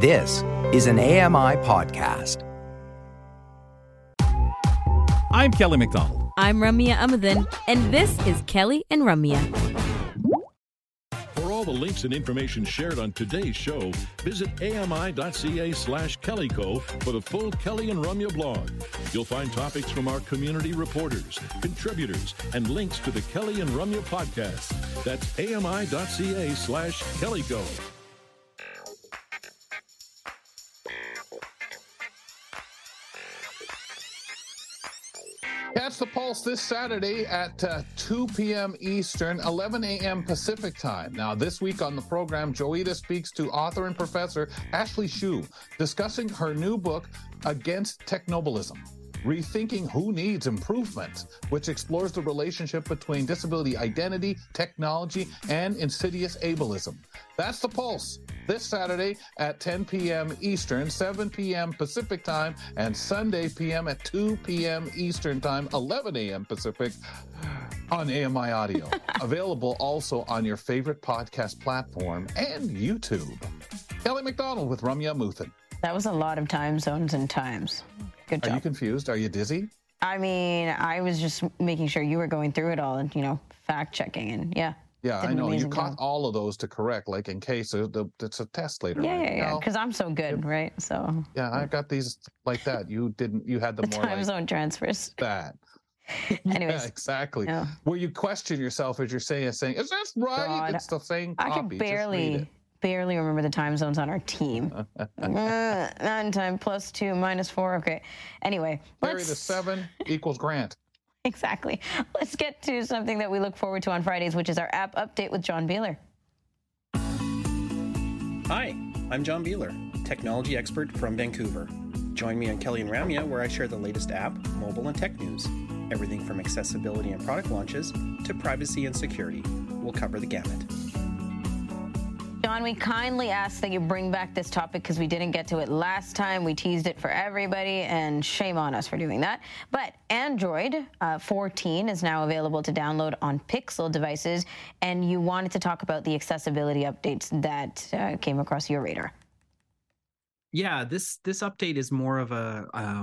This is an AMI podcast. I'm Kelly McDonald. I'm Ramya Amuthan, and this is Kelly and Ramya. For all the links and information shared on today's show, visit ami.ca slash kellyco for the full Kelly and Ramya blog. You'll find topics from our community reporters, contributors, and links to the Kelly and Ramya podcast. That's ami.ca slash kellyco. Catch the Pulse this Saturday at uh, 2 p.m. Eastern, 11 a.m. Pacific time. Now, this week on the program, Joita speaks to author and professor Ashley Shew, discussing her new book, Against Technoableism. Rethinking Who Needs Improvement, which explores the relationship between disability identity, technology, and insidious ableism. That's the Pulse this Saturday at 10 p.m. Eastern, 7 p.m. Pacific time, and Sunday p.m. at 2 p.m. Eastern time, 11 a.m. Pacific on AMI Audio. Available also on your favorite podcast platform and YouTube. Kelly McDonald with Ramya Muthan. That was a lot of time zones and times. Good job. Are you confused? Are you dizzy? I mean, I was just making sure you were going through it all and, you know, fact checking and yeah. Yeah, I know. You caught job. all of those to correct, like in case it's a test later. Yeah, right? yeah, yeah. Because I'm so good, right? So. Yeah, I got these like that. You didn't. You had the, the more time like zone transfers. That. Anyways, yeah, exactly. Yeah. Where you question yourself as you're saying, saying, "Is this right?" God, it's the same. Copy. I can barely barely remember the time zones on our team. uh, nine time plus two minus four. Okay. Anyway, carry the seven equals Grant. Exactly. Let's get to something that we look forward to on Fridays, which is our app update with John Biehler. Hi, I'm John Biehler, technology expert from Vancouver. Join me on Kelly and Ramya, where I share the latest app, mobile, and tech news. Everything from accessibility and product launches to privacy and security. We'll cover the gamut. John, we kindly ask that you bring back this topic because we didn't get to it last time. We teased it for everybody, and shame on us for doing that. But Android uh, 14 is now available to download on Pixel devices, and you wanted to talk about the accessibility updates that uh, came across your radar. Yeah, this this update is more of a uh,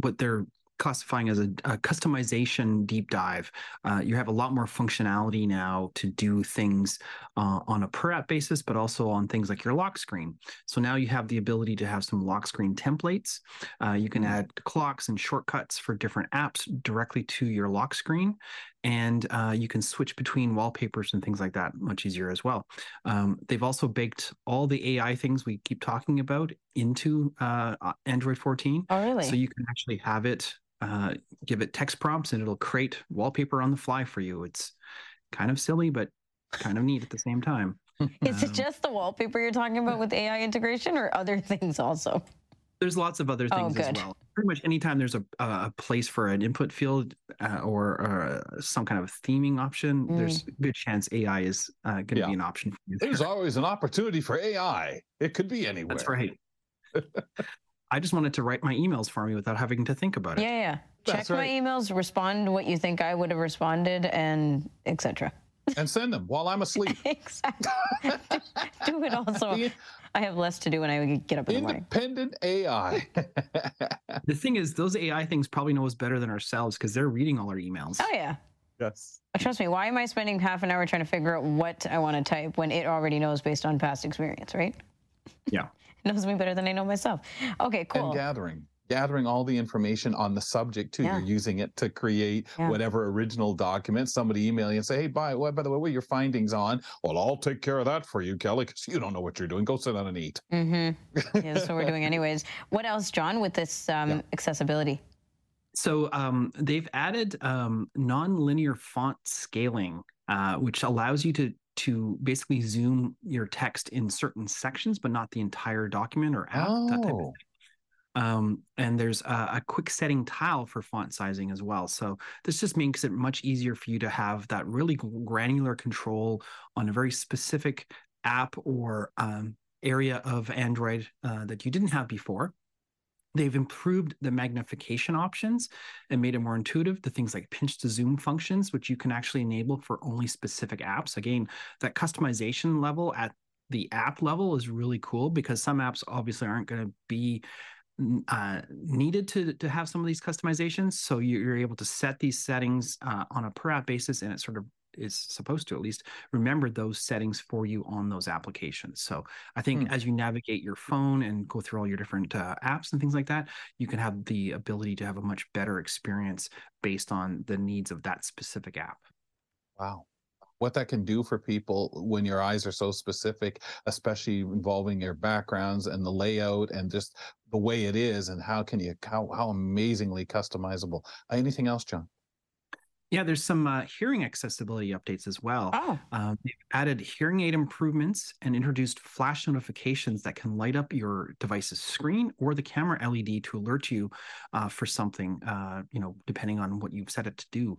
what they're classifying as a, a customization deep dive. Uh, you have a lot more functionality now to do things uh, on a per app basis, but also on things like your lock screen. So now you have the ability to have some lock screen templates. Uh, you can mm-hmm. add clocks and shortcuts for different apps directly to your lock screen. And uh, you can switch between wallpapers and things like that much easier as well. Um, they've also baked all the AI things we keep talking about into uh, Android 14. Oh, really? So you can actually have it uh, give it text prompts and it'll create wallpaper on the fly for you. It's kind of silly, but kind of neat at the same time. Is it um, just the wallpaper you're talking about with AI integration or other things also? There's lots of other oh, things oh, as well. Pretty much anytime there's a, a place for an input field uh, or, or uh, some kind of theming option, mm. there's a good chance AI is uh, going to yeah. be an option for you. There's always an opportunity for AI. It could be anywhere. That's right. I just wanted to write my emails for me without having to think about it. Yeah, yeah. Check right. my emails, respond what you think I would have responded, and etc. And send them while I'm asleep. exactly. do it also. I have less to do when I get up in the morning. Independent AI. the thing is, those AI things probably know us better than ourselves because they're reading all our emails. Oh yeah. Yes. Uh, trust me. Why am I spending half an hour trying to figure out what I want to type when it already knows based on past experience, right? Yeah knows me better than I know myself. Okay, cool. And gathering gathering all the information on the subject too. Yeah. You're using it to create yeah. whatever original document. Somebody email you and say, "Hey, by, by the way, what are your findings on?" Well, I'll take care of that for you, Kelly, because you don't know what you're doing. Go sit down and eat. Mm-hmm. yeah, that's what we're doing, anyways. What else, John, with this um, yeah. accessibility? So um, they've added um, non-linear font scaling, uh, which allows you to to basically zoom your text in certain sections, but not the entire document or app. Oh. Um, and there's a, a, quick setting tile for font sizing as well. So this just makes it much easier for you to have that really granular control on a very specific app or um, area of Android uh, that you didn't have before. They've improved the magnification options and made it more intuitive. The things like pinch to zoom functions, which you can actually enable for only specific apps. Again, that customization level at the app level is really cool because some apps obviously aren't going to be uh, needed to to have some of these customizations. So you're able to set these settings uh, on a per app basis, and it sort of is supposed to at least remember those settings for you on those applications. So I think hmm. as you navigate your phone and go through all your different uh, apps and things like that, you can have the ability to have a much better experience based on the needs of that specific app. Wow what that can do for people when your eyes are so specific, especially involving your backgrounds and the layout and just the way it is, and how can you how how amazingly customizable. Anything else, John? Yeah, there's some uh, hearing accessibility updates as well. Oh. Um, they've added hearing aid improvements and introduced flash notifications that can light up your device's screen or the camera LED to alert you uh, for something, uh, you know, depending on what you've set it to do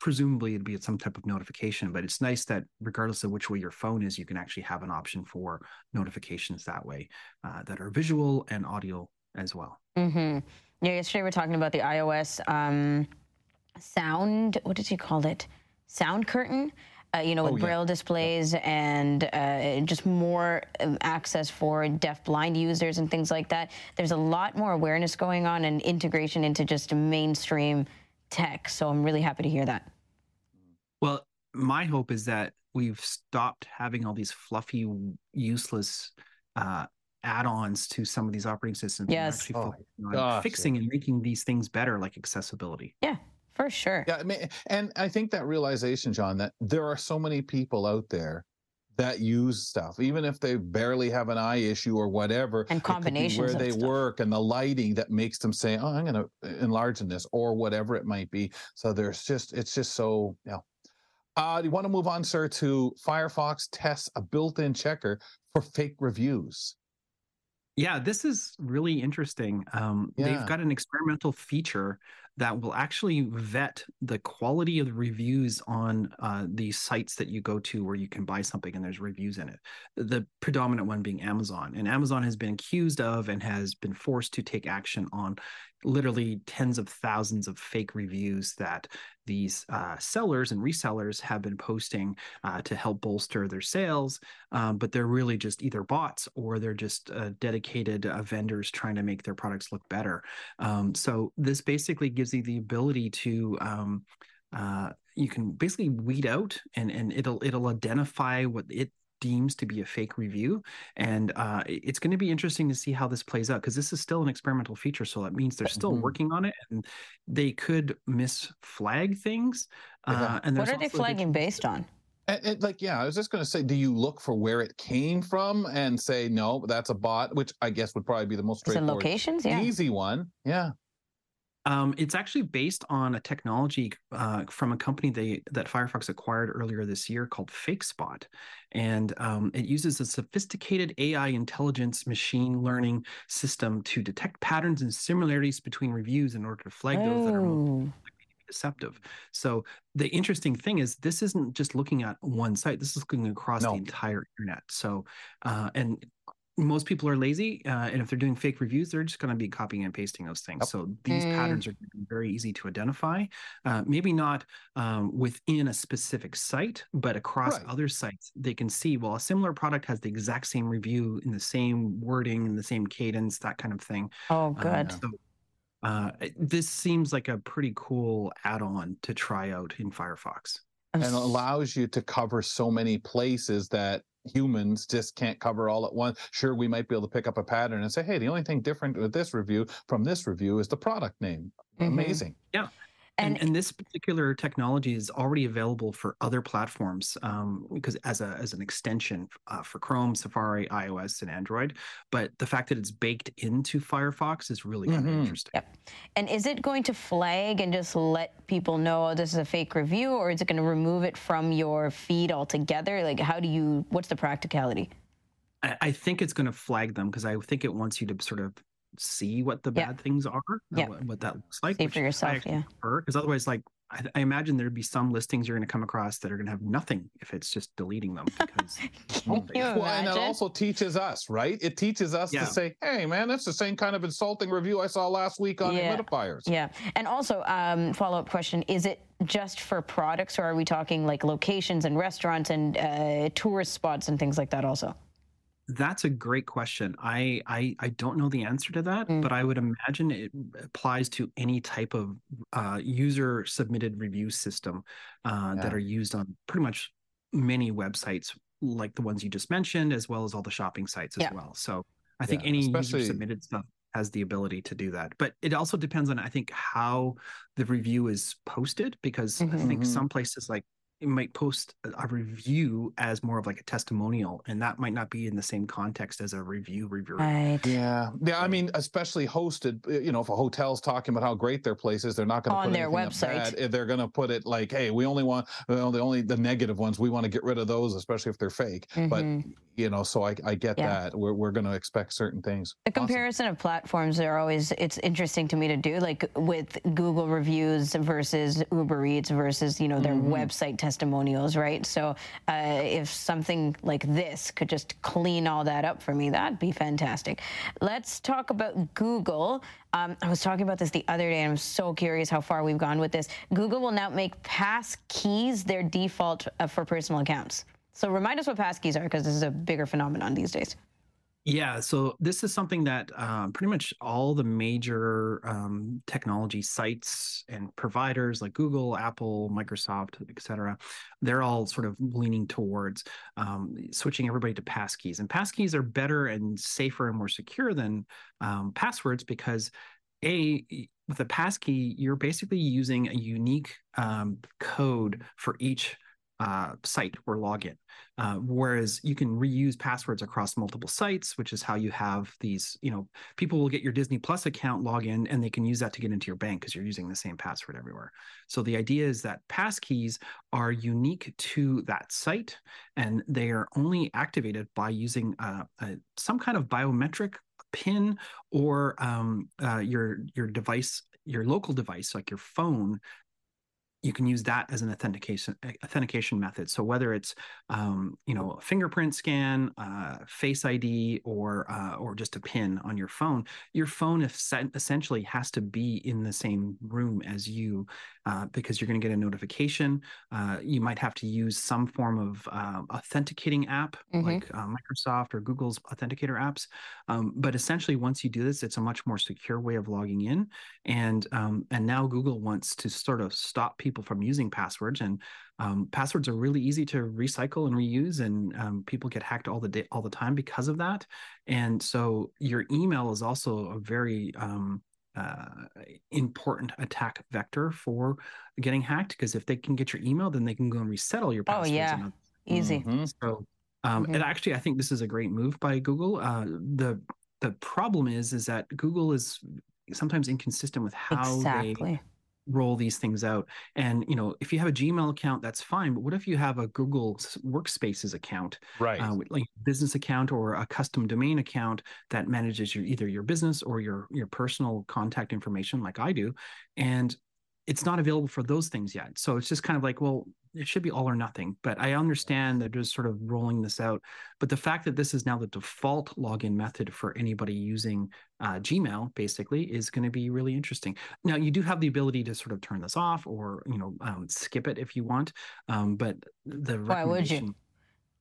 presumably it'd be some type of notification but it's nice that regardless of which way your phone is you can actually have an option for notifications that way uh, that are visual and audio as well mm-hmm. yeah yesterday we are talking about the ios um, sound what did you call it sound curtain uh, you know, with oh, yeah. braille displays and uh, just more um, access for deaf blind users and things like that. There's a lot more awareness going on and integration into just mainstream tech. So I'm really happy to hear that. Well, my hope is that we've stopped having all these fluffy, useless uh, add-ons to some of these operating systems. Yes. And actually oh, on fixing and making these things better, like accessibility. Yeah. For sure. Yeah, I mean, and I think that realization, John, that there are so many people out there that use stuff, even if they barely have an eye issue or whatever. And combinations where they stuff. work and the lighting that makes them say, "Oh, I'm going to enlarge in this," or whatever it might be. So there's just it's just so yeah. Uh, do you want to move on, sir, to Firefox tests a built-in checker for fake reviews? Yeah, this is really interesting. Um, yeah. They've got an experimental feature that will actually vet the quality of the reviews on uh, the sites that you go to where you can buy something and there's reviews in it. The predominant one being Amazon. And Amazon has been accused of and has been forced to take action on literally tens of thousands of fake reviews that these uh, sellers and resellers have been posting uh, to help bolster their sales, um, but they're really just either bots or they're just uh, dedicated uh, vendors trying to make their products look better. Um, so this basically gives you the ability to um, uh, you can basically weed out and and it'll it'll identify what it deems to be a fake review. And uh, it's going to be interesting to see how this plays out because this is still an experimental feature. So that means they're still mm-hmm. working on it and they could misflag things. Uh, and what are they flagging based on? And, and, like, yeah, I was just going to say, do you look for where it came from and say, no, that's a bot, which I guess would probably be the most straightforward, locations, yeah. easy one. Yeah. Um, it's actually based on a technology uh, from a company they, that Firefox acquired earlier this year called FakeSpot, and um, it uses a sophisticated AI intelligence machine learning system to detect patterns and similarities between reviews in order to flag oh. those that are oh. deceptive. So the interesting thing is this isn't just looking at one site. This is looking across no. the entire internet. So uh, and most people are lazy, uh, and if they're doing fake reviews, they're just going to be copying and pasting those things. Yep. So these mm. patterns are very easy to identify. Uh, maybe not um, within a specific site, but across right. other sites, they can see. Well, a similar product has the exact same review in the same wording, in the same cadence, that kind of thing. Oh, um, good. Um, so, uh, this seems like a pretty cool add-on to try out in Firefox and allows you to cover so many places that humans just can't cover all at once. Sure, we might be able to pick up a pattern and say, hey, the only thing different with this review from this review is the product name. Mm-hmm. Amazing. Yeah. And, and, and, this particular technology is already available for other platforms um, because as a as an extension uh, for Chrome, Safari, iOS, and Android. But the fact that it's baked into Firefox is really kind mm-hmm. of interesting. Yep. And is it going to flag and just let people know oh, this is a fake review, or is it going to remove it from your feed altogether? Like, how do you? What's the practicality? I think it's going to flag them because I think it wants you to sort of see what the bad things are, yeah. what, what, that looks like. See for yourself, yeah. Because otherwise, like I, I, imagine there'd be some listings you're going to come across that are going to have nothing if it's just deleting them. Because well, and it also teaches us, right? It teaches us yeah. to say, "Hey, man, that's the same kind of insulting review I saw last week on yeah. humidifiers." Yeah, and also um, follow up question: Is it just for products, or are we talking like locations and restaurants and uh, tourist spots and things like that also? That's a great question. I I, I don't know the answer to that, Mm. but I would imagine it applies to any type of uh, user submitted review system uh, that are used on pretty much many websites, like the ones you just mentioned, as well as all the shopping sites as Yeah. well. So I think Yeah, any user submitted stuff has the ability to do that. But it also depends on I think how the review is posted because I think Mhm. some places like might post a- a review as more of like a testimonial and that might not be in the same context as a review review Right. Yeah, yeah. I mean, especially hosted. You know, if a hotel's talking about how great their place is, they're not going to On put their anything up website. bad. They're going to put it like, "Hey, we only want well, the only the negative ones. We want to get rid of those, especially if they're fake." But Mhm. you know, so I I get Yeah. that. We're we're going to expect certain things. The Awesome. comparison of platforms are always it's interesting to me to do like with Google reviews versus Uber Eats versus you know their Mm-hmm. website testimonials, right? So uh, if something like this could just clean all that up for me, that'd be fantastic. Let's talk about Google. Um, I was talking about this the other day, and I'm so curious how far we've gone with this. Google will now make pass keys their default uh, for personal accounts. So remind us what pass keys are, because this is a bigger phenomenon these days. Yeah, so this is something that um, pretty much all the major um, technology sites and providers like Google, Apple, Microsoft, et cetera, they're all sort of leaning towards um, switching everybody to passkeys. And passkeys are better and safer and more secure than um, passwords because a with a passkey, you're basically using a unique um, code for each uh, site or login. Uh, whereas you can reuse passwords across multiple sites, which is how you have these, you know, people will get your Disney Plus account login and they can use that to get into your bank because you're using the same password everywhere. So the idea is that passkeys are unique to that site and they are only activated by using uh, a, some kind of biometric pin or um, uh, your your device, your local device, like your phone, you can use that as an authentication authentication method. So whether it's um, you know a fingerprint scan, uh, Face ID, or uh, or just a pin on your phone, your phone essentially has to be in the same room as you uh, because you're going to get a notification. Uh, you might have to use some form of uh, authenticating app Mhm. like uh, Microsoft or Google's authenticator apps. Um, but essentially, once you do this, it's a much more secure way of logging in. And um, and now Google wants to sort of stop people from using passwords. And um, passwords are really easy to recycle and reuse, and um, people get hacked all the day, all the time because of that. And so your email is also a very um, uh, important attack vector for getting hacked because if they can get your email, then they can go and reset all your Oh, passwords. yeah. and Easy. Mhm. so, um, Mhm. and actually, I think this is a great move by Google. Uh, the the problem is, is that Google is sometimes inconsistent with how they exactly. Roll these things out. And you know, if you have a Gmail account, that's fine. But what if you have a Google Workspaces account, Right. uh, like business account or a custom domain account that manages your either your business or your your personal contact information, like I do, and it's not available for those things yet. So it's just kind of like, well, it should be all or nothing. But I understand they're just sort of rolling this out. But the fact that this is now the default login method for anybody using uh, Gmail, basically, is going to be really interesting. Now, you do have the ability to sort of turn this off or you know um, skip it if you want. Um, but the Why would you?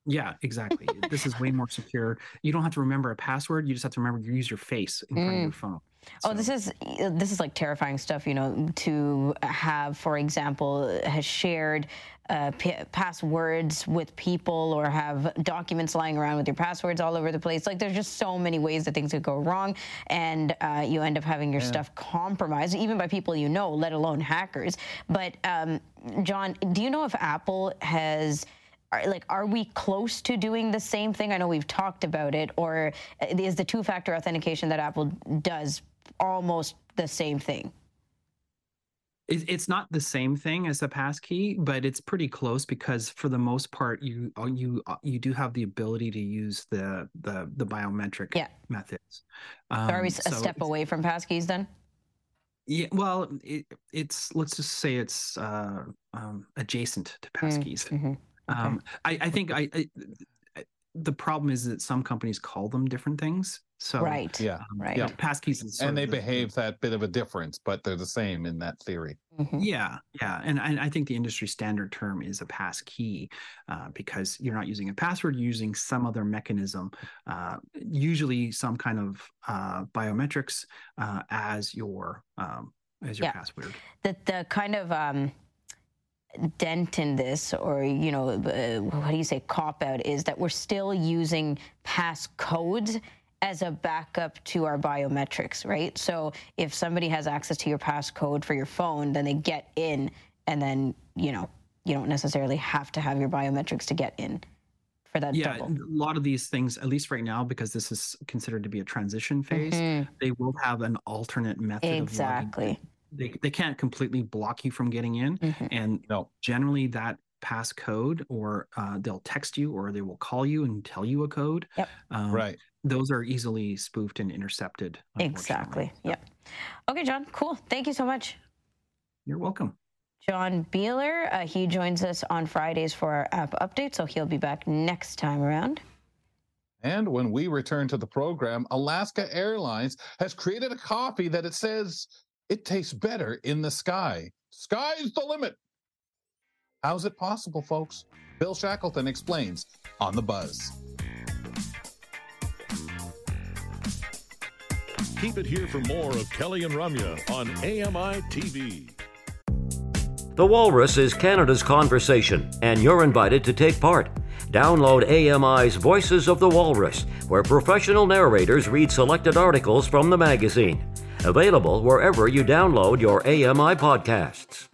Yeah, exactly. this is way more secure. You don't have to remember a password. You just have to remember to use your face in front of your phone. Oh, So- this is this is like terrifying stuff, you know. To have, for example, has shared uh, p- passwords with people, or have documents lying around with your passwords all over the place. Like, there's just so many ways that things could go wrong, and uh, you end up having your stuff compromised, even by people you know, let alone hackers. But um, John, do you know if Apple has? are, like are we close to doing the same thing i know we've talked about it or is the two factor authentication that apple does almost the same thing It's not the same thing as a passkey, but it's pretty close because for the most part, you uh, you uh, you do have the ability to use the the the biometric Yeah. methods. so are we Um, s- a so step away from passkeys then Yeah, well, it, it's let's just say it's uh, um, adjacent to passkeys. Mhm. Um, I, I think I, I the problem is that some companies call them different things. So right. Yeah. um, Right. yeah, passkeys is And they the- behave that bit of a difference, but they're the same in that theory. Mhm. Yeah, yeah, and, and I think the industry standard term is a pass key uh, because you're not using a password, you're using some other mechanism, uh, usually some kind of uh, biometrics uh, as your um, as your Yeah. password. the the kind of um, dent in this, or you know, uh, what do you say, cop out, is that we're still using passcodes as a backup to our biometrics, right? So if somebody has access to your passcode for your phone, then they get in, and then you know you don't necessarily have to have your biometrics to get in for that Yeah, double. a lot of these things, at least right now, because this is considered to be a transition phase, Mhm. they will have an alternate method. Of Exactly. In. They they can't completely block you from getting in, Mhm. and No. generally that passcode or uh, they'll text you or they will call you and tell you a code. Yep. Um, Right. Those are easily spoofed and intercepted. Exactly. Yep. Okay, John. Cool. Thank you so much. You're welcome. John Biehler. Uh, he joins us on Fridays for our app update, so he'll be back next time around. And when we return to the program, Alaska Airlines has created a coffee that it says it tastes better in the sky. Sky's the limit. How's it possible, folks? Bill Shackleton explains on the buzz. Keep it here for more of Kelly and Ramya on AMI TV. The Walrus is Canada's conversation, and you're invited to take part. Download AMI's Voices of the Walrus, where professional narrators read selected articles from the magazine. Available wherever you download your AMI podcasts.